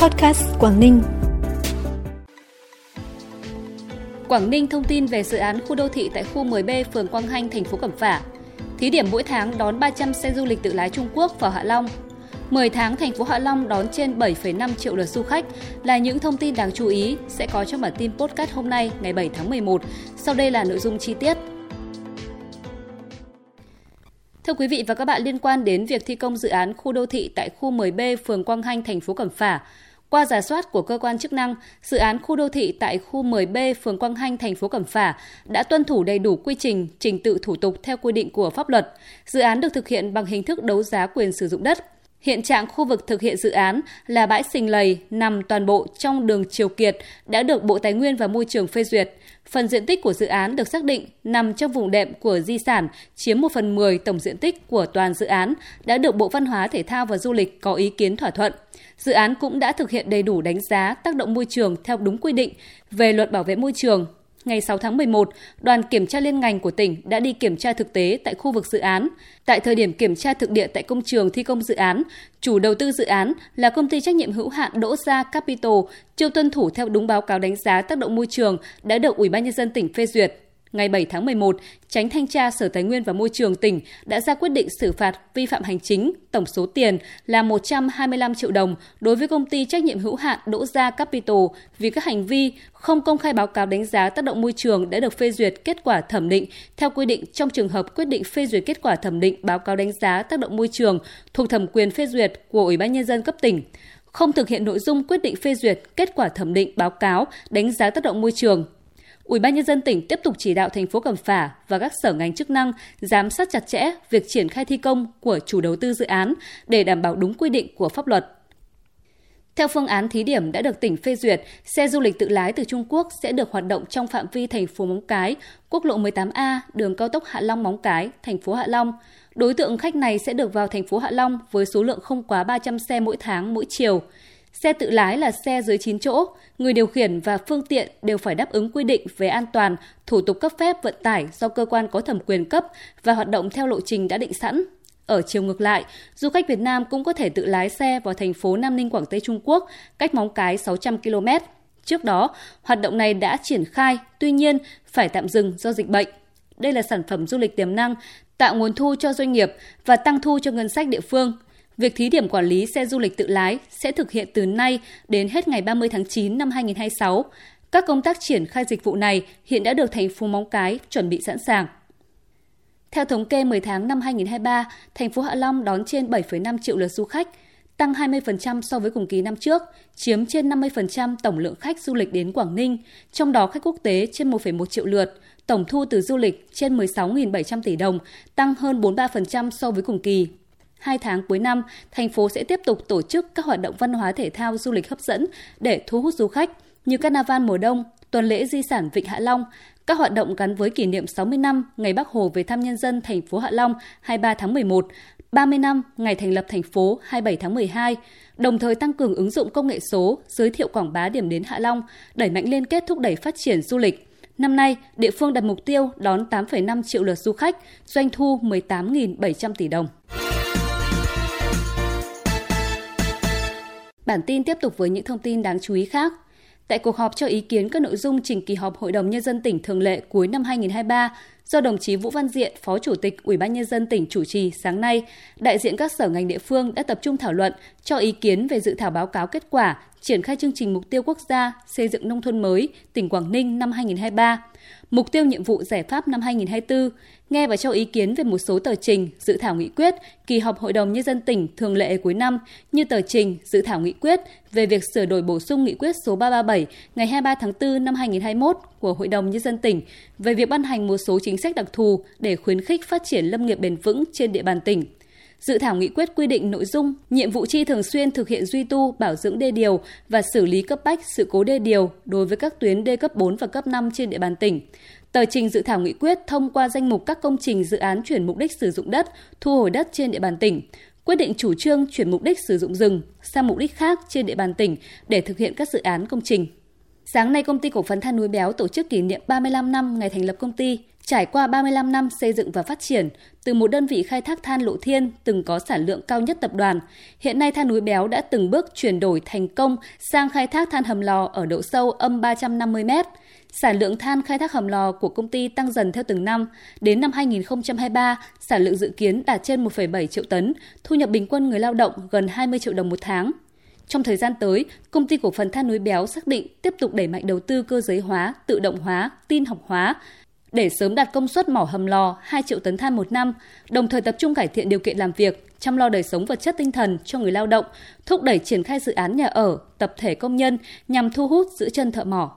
Podcast Quảng Ninh. Quảng Ninh thông tin về dự án khu đô thị tại khu 10B phường Quang Hanh, thành phố Cẩm Phả. Thí điểm mỗi tháng đón 300 xe du lịch tự lái Trung Quốc vào Hạ Long. 10 tháng thành phố Hạ Long đón trên 7,5 triệu lượt du khách là những thông tin đáng chú ý sẽ có trong bản tin podcast hôm nay ngày 7 tháng 11. Sau đây là nội dung chi tiết. Thưa quý vị và các bạn, liên quan đến việc thi công dự án khu đô thị tại khu 10B phường Quang Hanh, thành phố Cẩm Phả, qua giả soát của cơ quan chức năng, dự án khu đô thị tại khu 10B phường Quang Hanh, thành phố Cẩm Phả đã tuân thủ đầy đủ quy trình, trình tự thủ tục theo quy định của pháp luật. Dự án được thực hiện bằng hình thức đấu giá quyền sử dụng đất. Hiện trạng khu vực thực hiện dự án là bãi sình lầy nằm toàn bộ trong đường Triều Kiệt đã được Bộ Tài nguyên và Môi trường phê duyệt. Phần diện tích của dự án được xác định nằm trong vùng đệm của di sản, chiếm 1 phần 10 tổng diện tích của toàn dự án, đã được Bộ Văn hóa Thể thao và Du lịch có ý kiến thỏa thuận. Dự án cũng đã thực hiện đầy đủ đánh giá tác động môi trường theo đúng quy định về luật bảo vệ môi trường, ngày 6 tháng 11, đoàn kiểm tra liên ngành của tỉnh đã đi kiểm tra thực tế tại khu vực dự án. Tại thời điểm kiểm tra thực địa tại công trường thi công dự án, chủ đầu tư dự án là công ty trách nhiệm hữu hạn Đỗ Gia Capital chưa tuân thủ theo đúng báo cáo đánh giá tác động môi trường đã được Ủy ban nhân dân tỉnh phê duyệt. Ngày 7 tháng 11, Tránh Thanh tra Sở Tài nguyên và Môi trường tỉnh đã ra quyết định xử phạt vi phạm hành chính tổng số tiền là 125 triệu đồng đối với công ty trách nhiệm hữu hạn Đỗ Gia Capital vì các hành vi không công khai báo cáo đánh giá tác động môi trường đã được phê duyệt kết quả thẩm định theo quy định trong trường hợp quyết định phê duyệt kết quả thẩm định báo cáo đánh giá tác động môi trường thuộc thẩm quyền phê duyệt của Ủy ban nhân dân cấp tỉnh không thực hiện nội dung quyết định phê duyệt kết quả thẩm định báo cáo đánh giá tác động môi trường. Ủy ban nhân dân tỉnh tiếp tục chỉ đạo thành phố Cẩm Phả và các sở ngành chức năng giám sát chặt chẽ việc triển khai thi công của chủ đầu tư dự án để đảm bảo đúng quy định của pháp luật. Theo phương án thí điểm đã được tỉnh phê duyệt, xe du lịch tự lái từ Trung Quốc sẽ được hoạt động trong phạm vi thành phố Móng Cái, quốc lộ 18A, đường cao tốc Hạ Long Móng Cái, thành phố Hạ Long. Đối tượng khách này sẽ được vào thành phố Hạ Long với số lượng không quá 300 xe mỗi tháng mỗi chiều. Xe tự lái là xe dưới 9 chỗ, người điều khiển và phương tiện đều phải đáp ứng quy định về an toàn, thủ tục cấp phép vận tải do cơ quan có thẩm quyền cấp và hoạt động theo lộ trình đã định sẵn. Ở chiều ngược lại, du khách Việt Nam cũng có thể tự lái xe vào thành phố Nam Ninh Quảng Tây Trung Quốc, cách Móng Cái 600 km. Trước đó, hoạt động này đã triển khai, tuy nhiên phải tạm dừng do dịch bệnh. Đây là sản phẩm du lịch tiềm năng, tạo nguồn thu cho doanh nghiệp và tăng thu cho ngân sách địa phương – Việc thí điểm quản lý xe du lịch tự lái sẽ thực hiện từ nay đến hết ngày 30 tháng 9 năm 2026. Các công tác triển khai dịch vụ này hiện đã được thành phố Móng Cái chuẩn bị sẵn sàng. Theo thống kê 10 tháng năm 2023, thành phố Hạ Long đón trên 7,5 triệu lượt du khách, tăng 20% so với cùng kỳ năm trước, chiếm trên 50% tổng lượng khách du lịch đến Quảng Ninh, trong đó khách quốc tế trên 1,1 triệu lượt, tổng thu từ du lịch trên 16.700 tỷ đồng, tăng hơn 43% so với cùng kỳ. Hai tháng cuối năm, thành phố sẽ tiếp tục tổ chức các hoạt động văn hóa thể thao du lịch hấp dẫn để thu hút du khách như Carnival mùa đông, tuần lễ di sản Vịnh Hạ Long, các hoạt động gắn với kỷ niệm 60 năm Ngày Bắc Hồ về thăm nhân dân thành phố Hạ Long 23 tháng 11, 30 năm ngày thành lập thành phố 27 tháng 12, đồng thời tăng cường ứng dụng công nghệ số, giới thiệu quảng bá điểm đến Hạ Long, đẩy mạnh liên kết thúc đẩy phát triển du lịch. Năm nay, địa phương đặt mục tiêu đón 8,5 triệu lượt du khách, doanh thu 18.700 tỷ đồng. Bản tin tiếp tục với những thông tin đáng chú ý khác. Tại cuộc họp cho ý kiến các nội dung trình kỳ họp Hội đồng nhân dân tỉnh thường lệ cuối năm 2023 do đồng chí Vũ Văn Diện, Phó Chủ tịch Ủy ban nhân dân tỉnh chủ trì sáng nay, đại diện các sở ngành địa phương đã tập trung thảo luận cho ý kiến về dự thảo báo cáo kết quả triển khai chương trình mục tiêu quốc gia xây dựng nông thôn mới tỉnh Quảng Ninh năm 2023, mục tiêu nhiệm vụ giải pháp năm 2024, nghe và cho ý kiến về một số tờ trình, dự thảo nghị quyết, kỳ họp Hội đồng Nhân dân tỉnh thường lệ cuối năm như tờ trình, dự thảo nghị quyết về việc sửa đổi bổ sung nghị quyết số 337 ngày 23 tháng 4 năm 2021 của Hội đồng Nhân dân tỉnh về việc ban hành một số chính sách đặc thù để khuyến khích phát triển lâm nghiệp bền vững trên địa bàn tỉnh. Dự thảo nghị quyết quy định nội dung, nhiệm vụ chi thường xuyên thực hiện duy tu, bảo dưỡng đê điều và xử lý cấp bách sự cố đê điều đối với các tuyến đê cấp 4 và cấp 5 trên địa bàn tỉnh. Tờ trình dự thảo nghị quyết thông qua danh mục các công trình dự án chuyển mục đích sử dụng đất, thu hồi đất trên địa bàn tỉnh, quyết định chủ trương chuyển mục đích sử dụng rừng sang mục đích khác trên địa bàn tỉnh để thực hiện các dự án công trình. Sáng nay, công ty cổ phần than núi béo tổ chức kỷ niệm 35 năm ngày thành lập công ty Trải qua 35 năm xây dựng và phát triển, từ một đơn vị khai thác than lộ thiên từng có sản lượng cao nhất tập đoàn, hiện nay than núi béo đã từng bước chuyển đổi thành công sang khai thác than hầm lò ở độ sâu âm 350 m. Sản lượng than khai thác hầm lò của công ty tăng dần theo từng năm. Đến năm 2023, sản lượng dự kiến đạt trên 1,7 triệu tấn, thu nhập bình quân người lao động gần 20 triệu đồng một tháng. Trong thời gian tới, công ty cổ phần than núi béo xác định tiếp tục đẩy mạnh đầu tư cơ giới hóa, tự động hóa, tin học hóa, để sớm đạt công suất mỏ hầm lò 2 triệu tấn than một năm, đồng thời tập trung cải thiện điều kiện làm việc, chăm lo đời sống vật chất tinh thần cho người lao động, thúc đẩy triển khai dự án nhà ở, tập thể công nhân nhằm thu hút giữ chân thợ mỏ.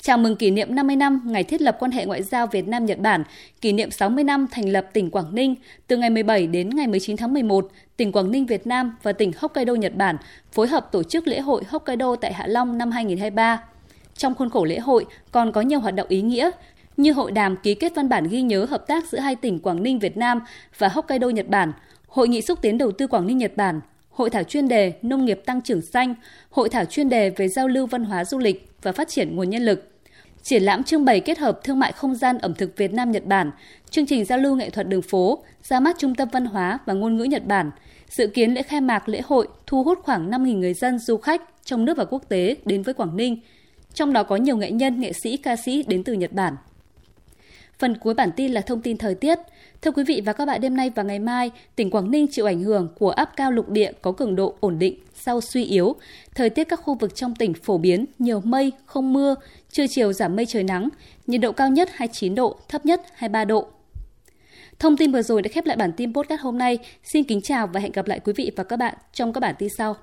Chào mừng kỷ niệm 50 năm ngày thiết lập quan hệ ngoại giao Việt Nam Nhật Bản, kỷ niệm 60 năm thành lập tỉnh Quảng Ninh từ ngày 17 đến ngày 19 tháng 11, tỉnh Quảng Ninh Việt Nam và tỉnh Hokkaido Nhật Bản phối hợp tổ chức lễ hội Hokkaido tại Hạ Long năm 2023. Trong khuôn khổ lễ hội còn có nhiều hoạt động ý nghĩa như hội đàm ký kết văn bản ghi nhớ hợp tác giữa hai tỉnh Quảng Ninh Việt Nam và Hokkaido Nhật Bản, hội nghị xúc tiến đầu tư Quảng Ninh Nhật Bản, hội thảo chuyên đề nông nghiệp tăng trưởng xanh, hội thảo chuyên đề về giao lưu văn hóa du lịch và phát triển nguồn nhân lực. Triển lãm trưng bày kết hợp thương mại không gian ẩm thực Việt Nam Nhật Bản, chương trình giao lưu nghệ thuật đường phố, ra mắt trung tâm văn hóa và ngôn ngữ Nhật Bản. Dự kiến lễ khai mạc lễ hội thu hút khoảng 5.000 người dân du khách trong nước và quốc tế đến với Quảng Ninh – trong đó có nhiều nghệ nhân, nghệ sĩ, ca sĩ đến từ Nhật Bản. Phần cuối bản tin là thông tin thời tiết. Thưa quý vị và các bạn, đêm nay và ngày mai, tỉnh Quảng Ninh chịu ảnh hưởng của áp cao lục địa có cường độ ổn định sau suy yếu. Thời tiết các khu vực trong tỉnh phổ biến nhiều mây, không mưa, trưa chiều giảm mây trời nắng, nhiệt độ cao nhất 29 độ, thấp nhất 23 độ. Thông tin vừa rồi đã khép lại bản tin podcast hôm nay. Xin kính chào và hẹn gặp lại quý vị và các bạn trong các bản tin sau.